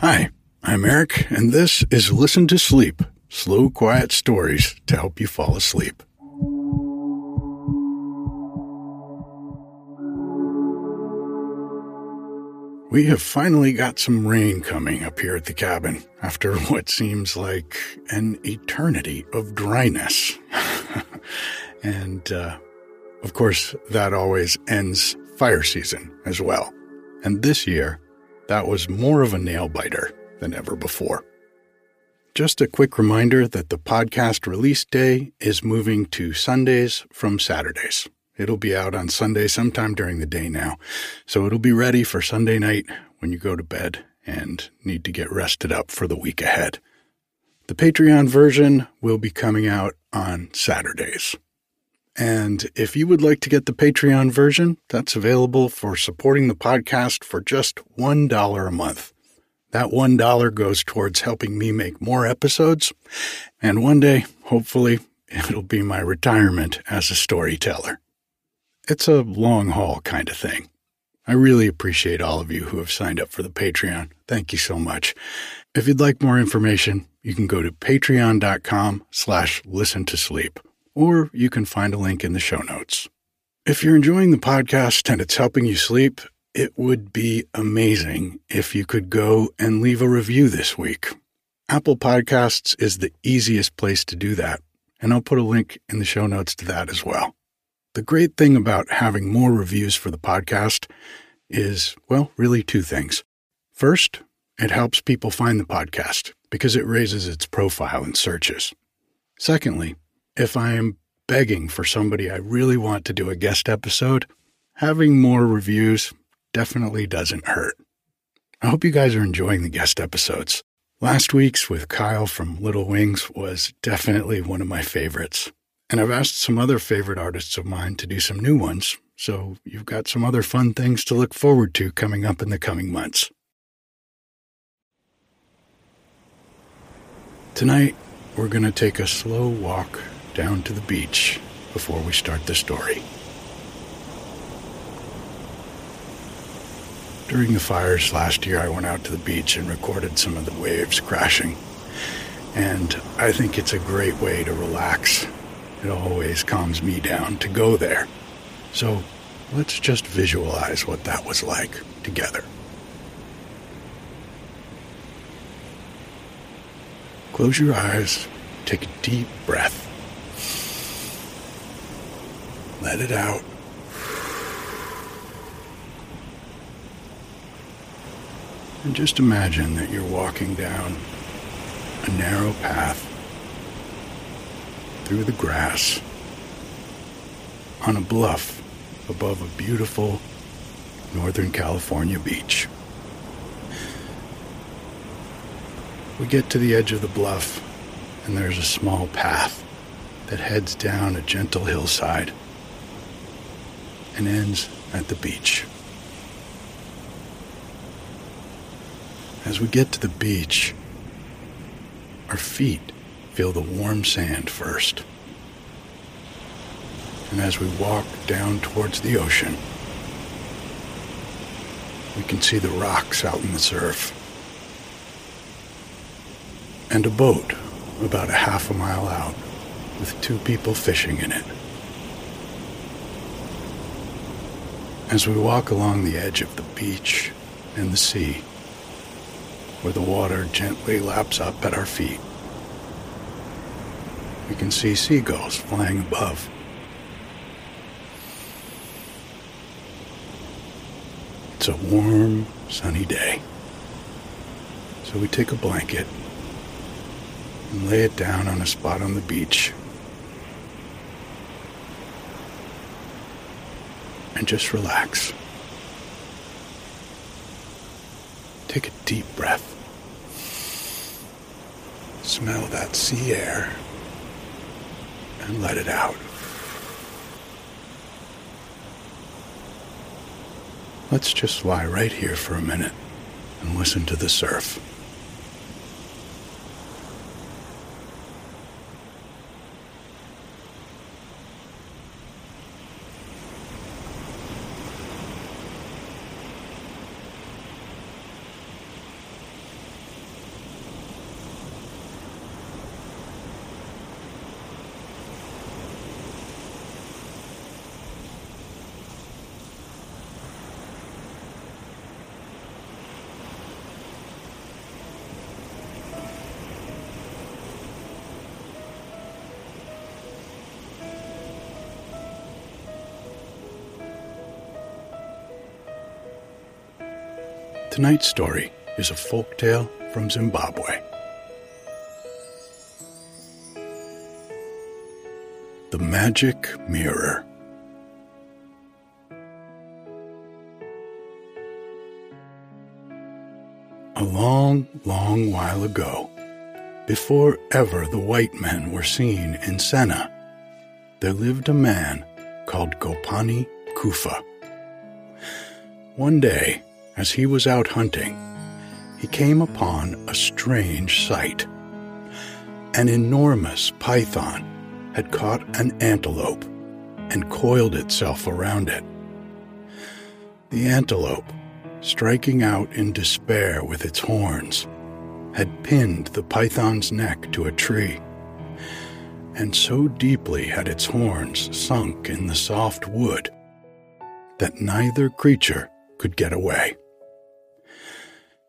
Hi, I'm Eric, and this is Listen to Sleep slow, quiet stories to help you fall asleep. We have finally got some rain coming up here at the cabin after what seems like an eternity of dryness. and, uh, of course, that always ends fire season as well. And this year, that was more of a nail biter than ever before. Just a quick reminder that the podcast release day is moving to Sundays from Saturdays. It'll be out on Sunday sometime during the day now, so it'll be ready for Sunday night when you go to bed and need to get rested up for the week ahead. The Patreon version will be coming out on Saturdays. And if you would like to get the Patreon version, that's available for supporting the podcast for just $1 a month. That $1 goes towards helping me make more episodes. And one day, hopefully, it'll be my retirement as a storyteller. It's a long haul kind of thing. I really appreciate all of you who have signed up for the Patreon. Thank you so much. If you'd like more information, you can go to patreon.com slash listen to sleep or you can find a link in the show notes. If you're enjoying the podcast and it's helping you sleep, it would be amazing if you could go and leave a review this week. Apple Podcasts is the easiest place to do that, and I'll put a link in the show notes to that as well. The great thing about having more reviews for the podcast is, well, really two things. First, it helps people find the podcast because it raises its profile in searches. Secondly, if I am begging for somebody I really want to do a guest episode, having more reviews definitely doesn't hurt. I hope you guys are enjoying the guest episodes. Last week's with Kyle from Little Wings was definitely one of my favorites. And I've asked some other favorite artists of mine to do some new ones, so you've got some other fun things to look forward to coming up in the coming months. Tonight, we're going to take a slow walk down to the beach before we start the story. During the fires last year, I went out to the beach and recorded some of the waves crashing. And I think it's a great way to relax. It always calms me down to go there. So let's just visualize what that was like together. Close your eyes, take a deep breath. Let it out. And just imagine that you're walking down a narrow path through the grass on a bluff above a beautiful Northern California beach. We get to the edge of the bluff, and there's a small path that heads down a gentle hillside and ends at the beach. As we get to the beach, our feet feel the warm sand first. And as we walk down towards the ocean, we can see the rocks out in the surf. And a boat about a half a mile out with two people fishing in it. As we walk along the edge of the beach and the sea, where the water gently laps up at our feet, we can see seagulls flying above. It's a warm, sunny day. So we take a blanket and lay it down on a spot on the beach and just relax. Take a deep breath. Smell that sea air and let it out. Let's just lie right here for a minute and listen to the surf. Tonight's story is a folk tale from Zimbabwe. The Magic Mirror. A long, long while ago, before ever the white men were seen in Senna, there lived a man called Gopani Kufa. One day, as he was out hunting, he came upon a strange sight. An enormous python had caught an antelope and coiled itself around it. The antelope, striking out in despair with its horns, had pinned the python's neck to a tree. And so deeply had its horns sunk in the soft wood that neither creature could get away.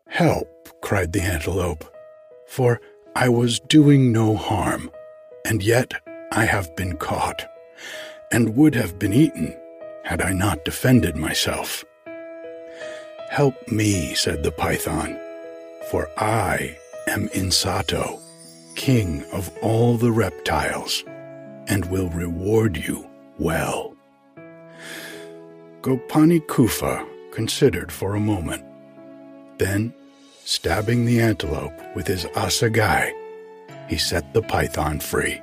Help, cried the antelope, for I was doing no harm, and yet I have been caught, and would have been eaten had I not defended myself. Help me, said the python, for I am Insato, king of all the reptiles, and will reward you well. Gopani Kufa considered for a moment. Then, stabbing the antelope with his assegai, he set the python free.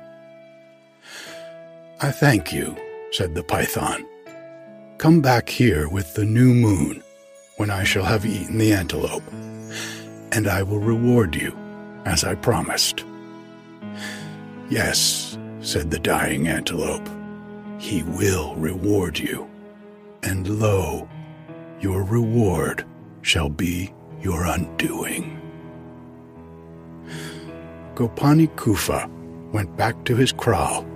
I thank you, said the python. Come back here with the new moon, when I shall have eaten the antelope, and I will reward you, as I promised. Yes, said the dying antelope, he will reward you, and lo, your reward shall be your undoing. Gopani Kufa went back to his kraal,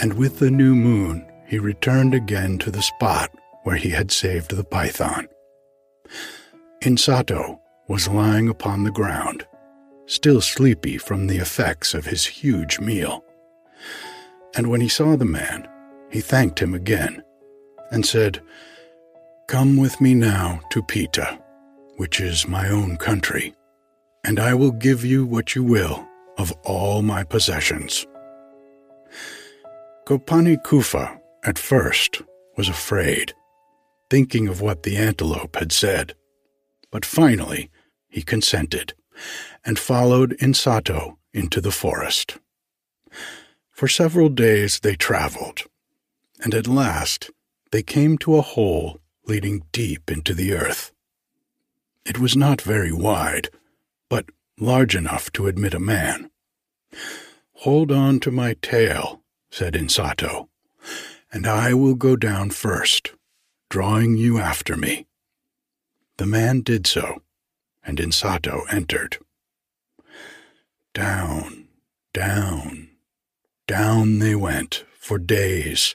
and with the new moon he returned again to the spot where he had saved the python. Insato was lying upon the ground, still sleepy from the effects of his huge meal. And when he saw the man, he thanked him again and said, Come with me now to Pita, which is my own country, and I will give you what you will of all my possessions. Gopani Kufa, at first, was afraid, thinking of what the antelope had said, but finally he consented and followed Insato into the forest. For several days they traveled, and at last they came to a hole leading deep into the earth. It was not very wide, but large enough to admit a man. Hold on to my tail, said Insato, and I will go down first, drawing you after me. The man did so, and Insato entered. Down, down, down they went for days,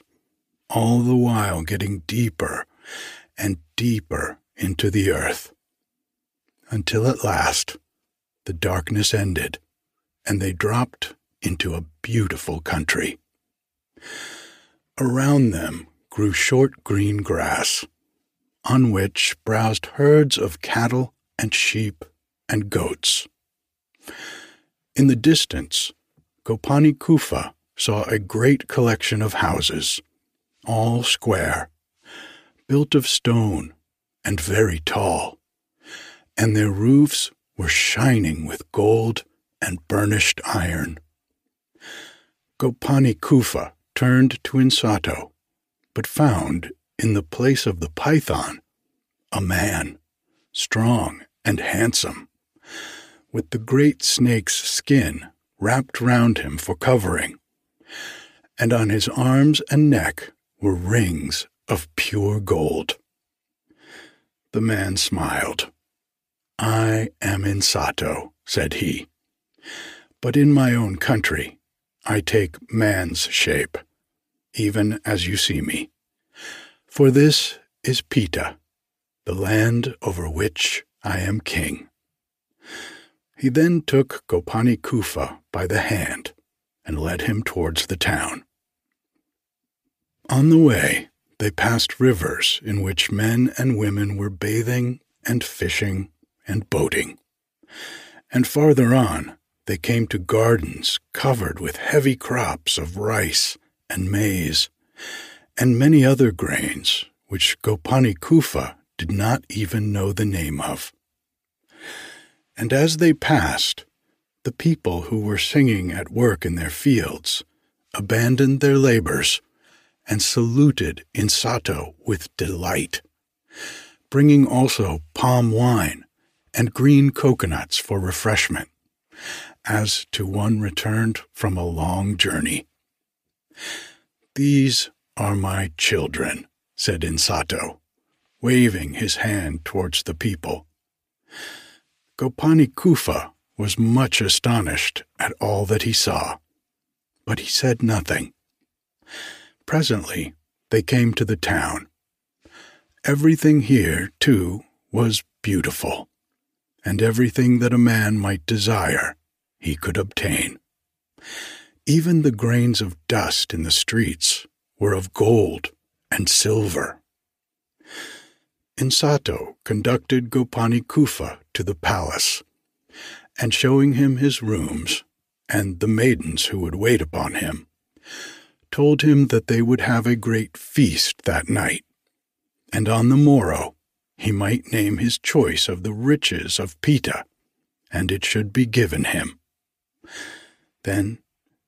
all the while getting deeper and deeper into the earth, until at last the darkness ended and they dropped into a beautiful country. Around them grew short green grass, on which browsed herds of cattle and sheep and goats. In the distance, Gopani Kufa saw a great collection of houses, all square built of stone and very tall, and their roofs were shining with gold and burnished iron. Gopani Kufa turned to Insato, but found in the place of the python a man, strong and handsome, with the great snake's skin wrapped round him for covering, and on his arms and neck were rings of pure gold. The man smiled. I am Insato, said he, but in my own country I take man's shape, even as you see me. For this is Pita, the land over which I am king. He then took Gopani Kufa by the hand and led him towards the town. On the way, they passed rivers in which men and women were bathing and fishing and boating. And farther on, they came to gardens covered with heavy crops of rice and maize, and many other grains which Gopani Kufa did not even know the name of. And as they passed, the people who were singing at work in their fields abandoned their labors and saluted Insato with delight, bringing also palm wine and green coconuts for refreshment, as to one returned from a long journey. These are my children, said Insato, waving his hand towards the people. Gopani Kufa was much astonished at all that he saw, but he said nothing. Presently they came to the town. Everything here, too, was beautiful, and everything that a man might desire he could obtain. Even the grains of dust in the streets were of gold and silver. Insato conducted Gopani Kufa to the palace, and showing him his rooms and the maidens who would wait upon him, told him that they would have a great feast that night, and on the morrow he might name his choice of the riches of Pita, and it should be given him. Then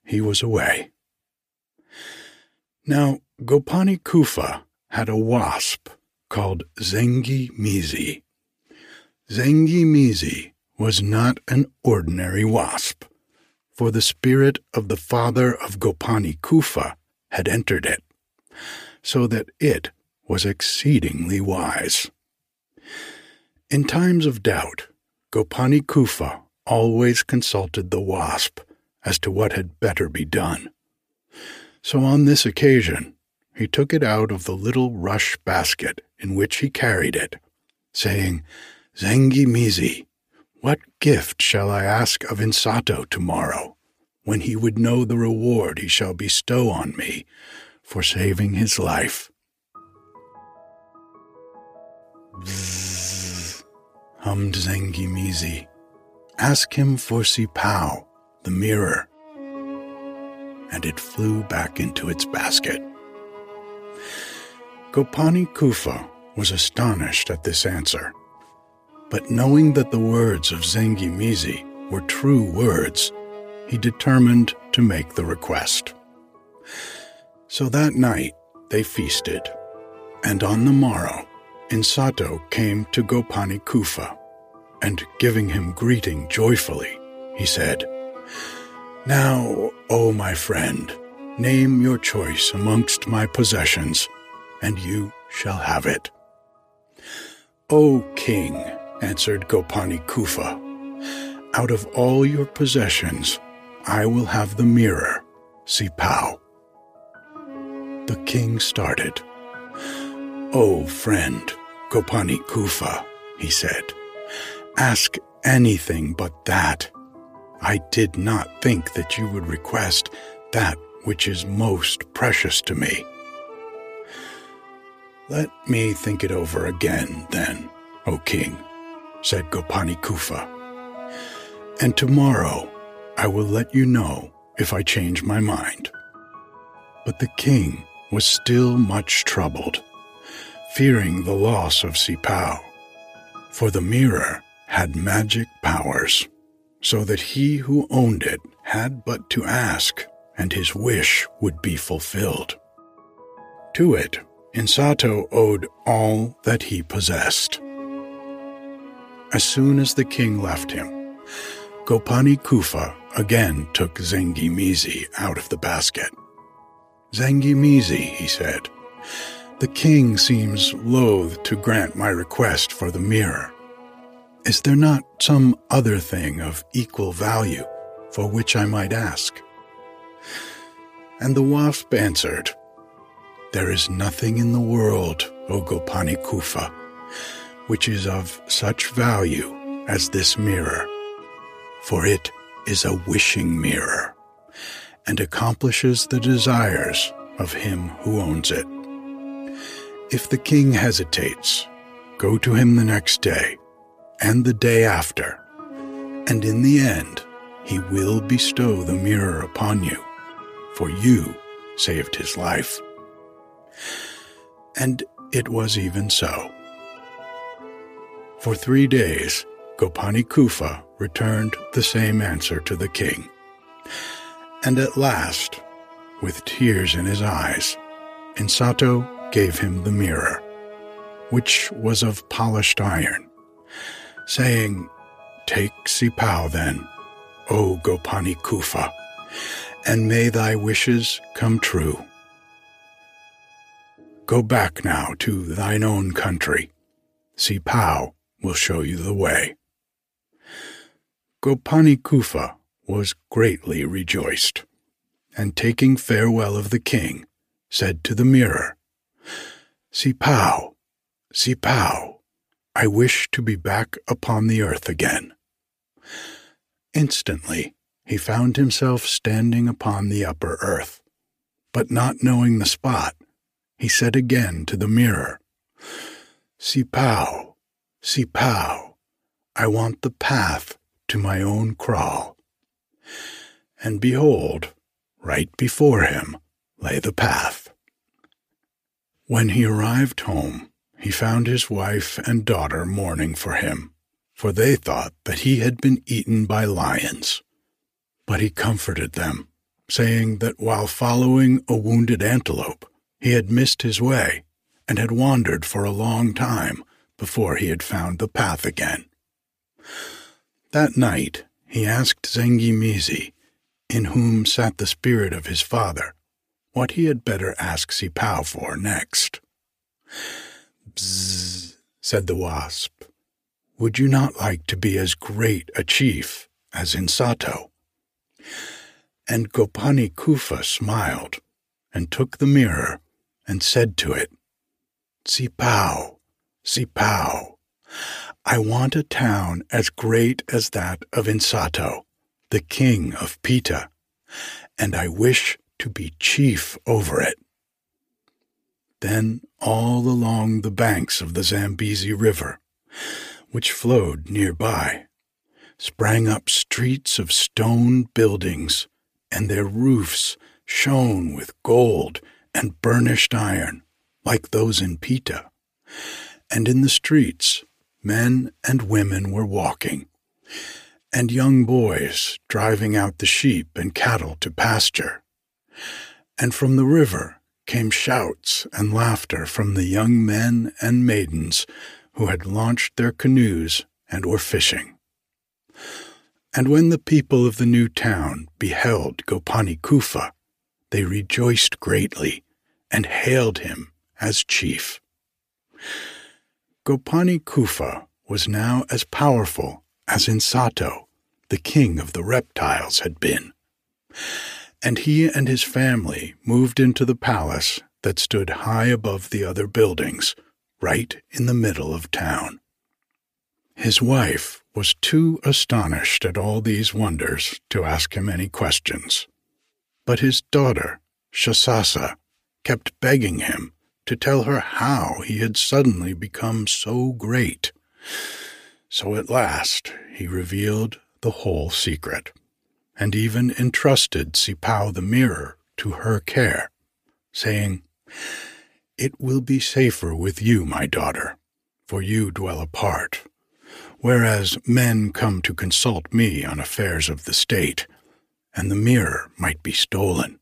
he was away. Now Gopani Kufa had a wasp called Zengi Mizi. Zengi Mizi was not an ordinary wasp, for the spirit of the father of Gopani Kufa had entered it, so that it was exceedingly wise. In times of doubt, Gopani Kufa always consulted the wasp as to what had better be done. So on this occasion, he took it out of the little rush basket in which he carried it, saying, Zengi Mizi, what gift shall I ask of Insato tomorrow, when he would know the reward he shall bestow on me for saving his life? Bzzz, hummed Zengi Mizi. Ask him for Sipao, the mirror. And it flew back into its basket. Gopani Kufa was astonished at this answer, but knowing that the words of Zengi Mizi were true words, he determined to make the request. So that night they feasted, and on the morrow Insato came to Gopani Kufa, and giving him greeting joyfully, he said, Now, O my friend, name your choice amongst my possessions and you shall have it. O king, answered Gopani Kufa, out of all your possessions, I will have the mirror, Sipao. The king started. Oh, friend, Gopani Kufa, he said, ask anything but that. I did not think that you would request that which is most precious to me. Let me think it over again, then, O king, said Gopani Kufa. And tomorrow I will let you know if I change my mind. But the king was still much troubled, fearing the loss of Sipao, for the mirror had magic powers, so that he who owned it had but to ask, and his wish would be fulfilled. To it Insato owed all that he possessed. As soon as the king left him, Gopani Kufa again took Zengi Mizi out of the basket. Zengi Mizi, he said, the king seems loath to grant my request for the mirror. Is there not some other thing of equal value for which I might ask? And the wasp answered, there is nothing in the world, O Gopani Kufa, which is of such value as this mirror, for it is a wishing mirror and accomplishes the desires of him who owns it. If the king hesitates, go to him the next day and the day after, and in the end, he will bestow the mirror upon you, for you saved his life. And it was even so. For three days, Gopani Kufa returned the same answer to the king. And at last, with tears in his eyes, Insato gave him the mirror, which was of polished iron, saying, Take Sipao then, O Gopani Kufa, and may thy wishes come true. Go back now to thine own country. Sipao will show you the way. Gopani Kufa was greatly rejoiced, and taking farewell of the king, said to the mirror, Sipao, Sipao, I wish to be back upon the earth again. Instantly he found himself standing upon the upper earth, but not knowing the spot, he said again to the mirror, Sipao, Sipao, I want the path to my own kraal. And behold, right before him lay the path. When he arrived home, he found his wife and daughter mourning for him, for they thought that he had been eaten by lions. But he comforted them, saying that while following a wounded antelope, he had missed his way and had wandered for a long time before he had found the path again. That night he asked Zengi Mizi, in whom sat the spirit of his father, what he had better ask Sipao for next. Bzzz, said the wasp. Would you not like to be as great a chief as Insato? And Gopani Kufa smiled and took the mirror and said to it, Sipao, Sipao, I want a town as great as that of Insato, the king of Pita, and I wish to be chief over it. Then all along the banks of the Zambezi River, which flowed nearby, sprang up streets of stone buildings, and their roofs shone with gold and burnished iron, like those in Pita. And in the streets men and women were walking, and young boys driving out the sheep and cattle to pasture. And from the river came shouts and laughter from the young men and maidens who had launched their canoes and were fishing. And when the people of the new town beheld Gopani Kufa, they rejoiced greatly and hailed him as chief. Gopani Kufa was now as powerful as Insato, the king of the reptiles, had been. And he and his family moved into the palace that stood high above the other buildings, right in the middle of town. His wife was too astonished at all these wonders to ask him any questions. But his daughter, Shasasa, kept begging him to tell her how he had suddenly become so great. So at last he revealed the whole secret, and even entrusted Sipao the mirror to her care, saying, It will be safer with you, my daughter, for you dwell apart, whereas men come to consult me on affairs of the state, and the mirror might be stolen.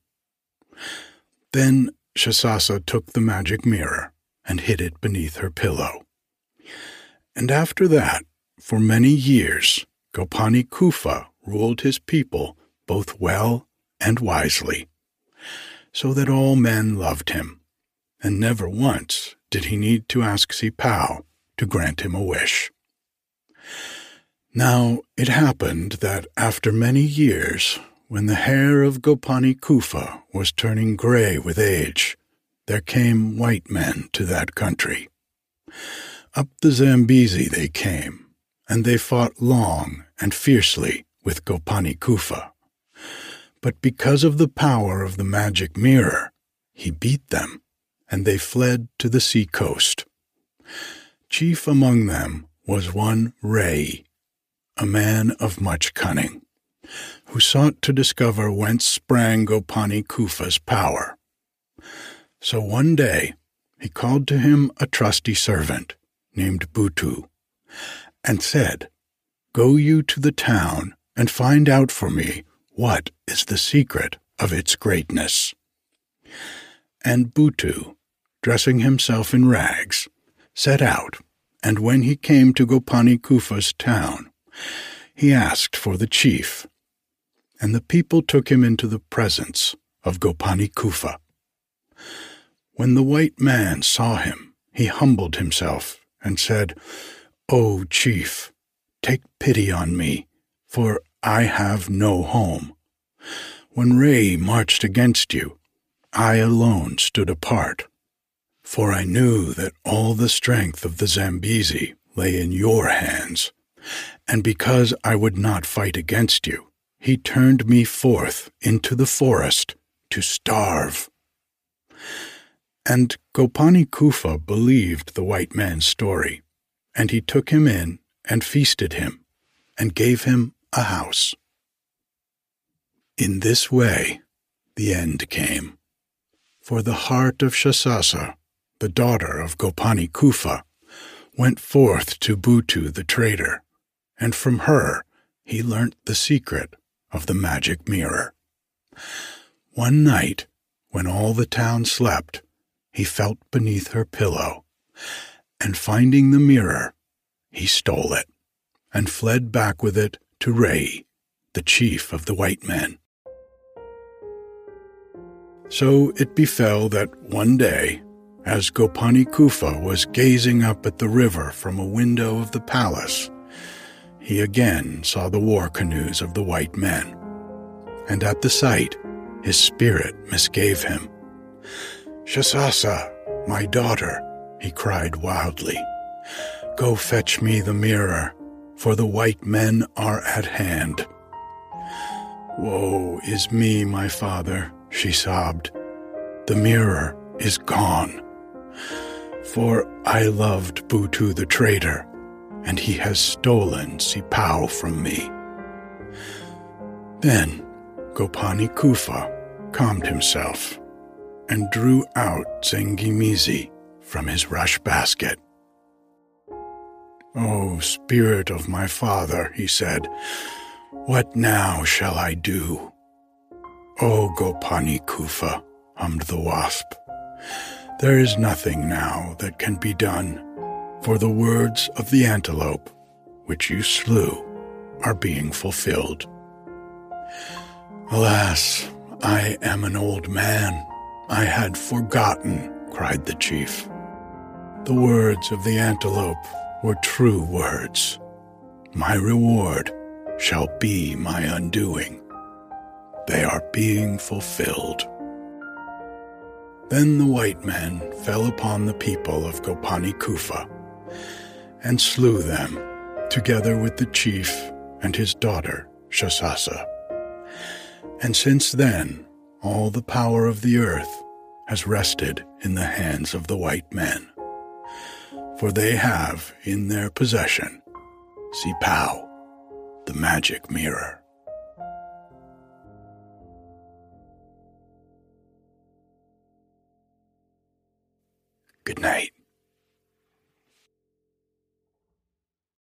Then Shasasa took the magic mirror and hid it beneath her pillow. And after that, for many years, Gopani Kufa ruled his people both well and wisely, so that all men loved him, and never once did he need to ask Sipao to grant him a wish. Now it happened that after many years, when the hair of Gopani Kufa was turning gray with age, there came white men to that country. Up the Zambezi they came, and they fought long and fiercely with Gopani Kufa. But because of the power of the magic mirror, he beat them, and they fled to the sea coast. Chief among them was one Ray, a man of much cunning, who sought to discover whence sprang Gopani Kufa's power. So one day he called to him a trusty servant named Butu, and said, Go you to the town and find out for me what is the secret of its greatness. And Butu, dressing himself in rags, set out, and when he came to Gopani Kufa's town, he asked for the chief, and the people took him into the presence of Gopani Kufa. When the white man saw him, he humbled himself and said, O chief, take pity on me, for I have no home. When Ray marched against you, I alone stood apart, for I knew that all the strength of the Zambezi lay in your hands, and because I would not fight against you, he turned me forth into the forest to starve. And Gopani Kufa believed the white man's story, and he took him in and feasted him, and gave him a house. In this way, the end came. For the heart of Shasasa, the daughter of Gopani Kufa, went forth to Butu the trader, and from her he learnt the secret of the magic mirror. One night, when all the town slept, he felt beneath her pillow, and finding the mirror, he stole it, and fled back with it to Ray, the chief of the white men. So it befell that one day, as Gopani Kufa was gazing up at the river from a window of the palace, he again saw the war canoes of the white men. And at the sight, his spirit misgave him. Shasasa, my daughter, he cried wildly, go fetch me the mirror, for the white men are at hand. Woe is me, my father, she sobbed. The mirror is gone. For I loved Butu the trader, and he has stolen Sipao from me. Then Gopani Kufa calmed himself and drew out Zengi Mizi from his rush basket. O spirit of my father, he said, what now shall I do? O Gopani Kufa, hummed the wasp, there is nothing now that can be done, for the words of the antelope, which you slew, are being fulfilled. Alas, I am an old man, I had forgotten, cried the chief. The words of the antelope were true words. My reward shall be my undoing. They are being fulfilled. Then the white men fell upon the people of Gopani Kufa and slew them, together with the chief and his daughter Shasasa. And since then, all the power of the earth has rested in the hands of the white men. For they have in their possession Sipao, the magic mirror. Good night.